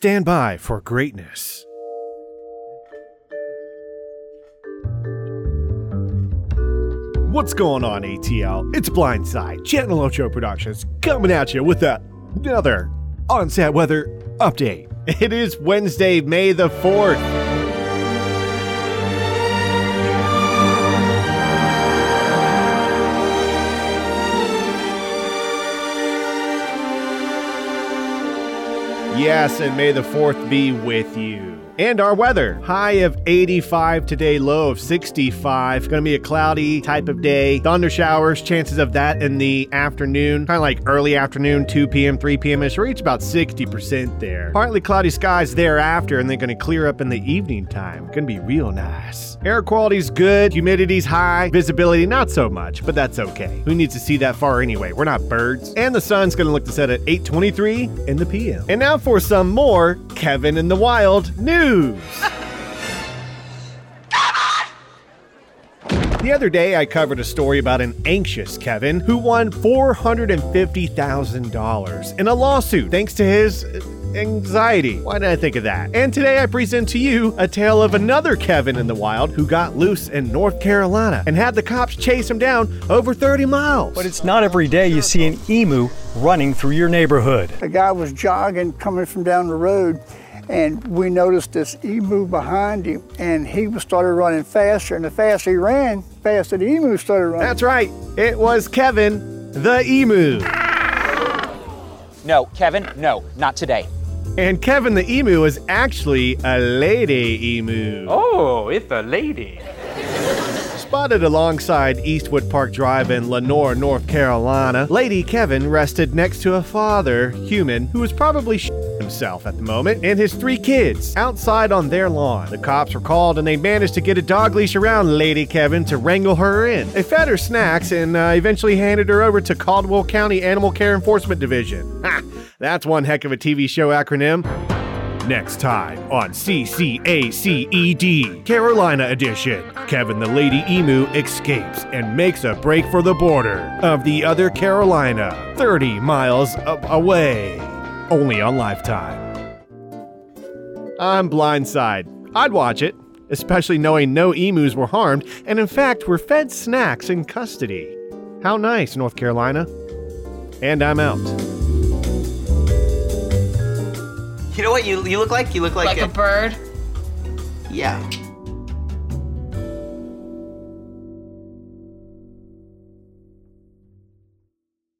Stand by for greatness. What's going on, ATL? It's Blindside, Channel Ocho Productions, coming at you with another on-set weather update. It is Wednesday, May the 4th. Yes, and may the 4th be with you. And our weather high of 85 today, low of 65. Going to be a cloudy type of day. Thunder showers, chances of that in the afternoon, kind of like early afternoon, 2 p.m., 3 p.m. ish. Reach about 60% there. Partly cloudy skies thereafter, and then going to clear up in the evening time. Going to be real nice. Air quality's good, humidity's high, visibility not so much, but that's okay. Who needs to see that far anyway? We're not birds. And the sun's going to look to set at 8:23 in the p.m. And now for some more Kevin in the Wild news. The other day, I covered a story about an anxious Kevin who won $450,000 in a lawsuit thanks to his uh, anxiety. Why did I think of that? And today, I present to you a tale of another Kevin in the wild who got loose in North Carolina and had the cops chase him down over 30 miles. But it's not every day you see an emu running through your neighborhood. A guy was jogging coming from down the road, and we noticed this emu behind him, and he started running faster. And the faster he ran, faster the emu started running. That's right, it was Kevin the Emu. No, Kevin, no, not today. And Kevin the Emu is actually a lady emu. Oh, it's a lady. Spotted alongside Eastwood Park Drive in Lenoir, North Carolina, Lady Kevin rested next to a father, human, who was probably sh- himself at the moment, and his three kids outside on their lawn. The cops were called and they managed to get a dog leash around Lady Kevin to wrangle her in. They fed her snacks and uh, eventually handed her over to Caldwell County Animal Care Enforcement Division. Ha! That's one heck of a TV show acronym. Next time on CCACED Carolina Edition, Kevin the Lady Emu escapes and makes a break for the border of the other Carolina, 30 miles away. Only on Lifetime. I'm Blindside. I'd watch it, especially knowing no emus were harmed and, in fact, were fed snacks in custody. How nice, North Carolina. And I'm out. You know what you you look like? You look like, Like a bird? yeah.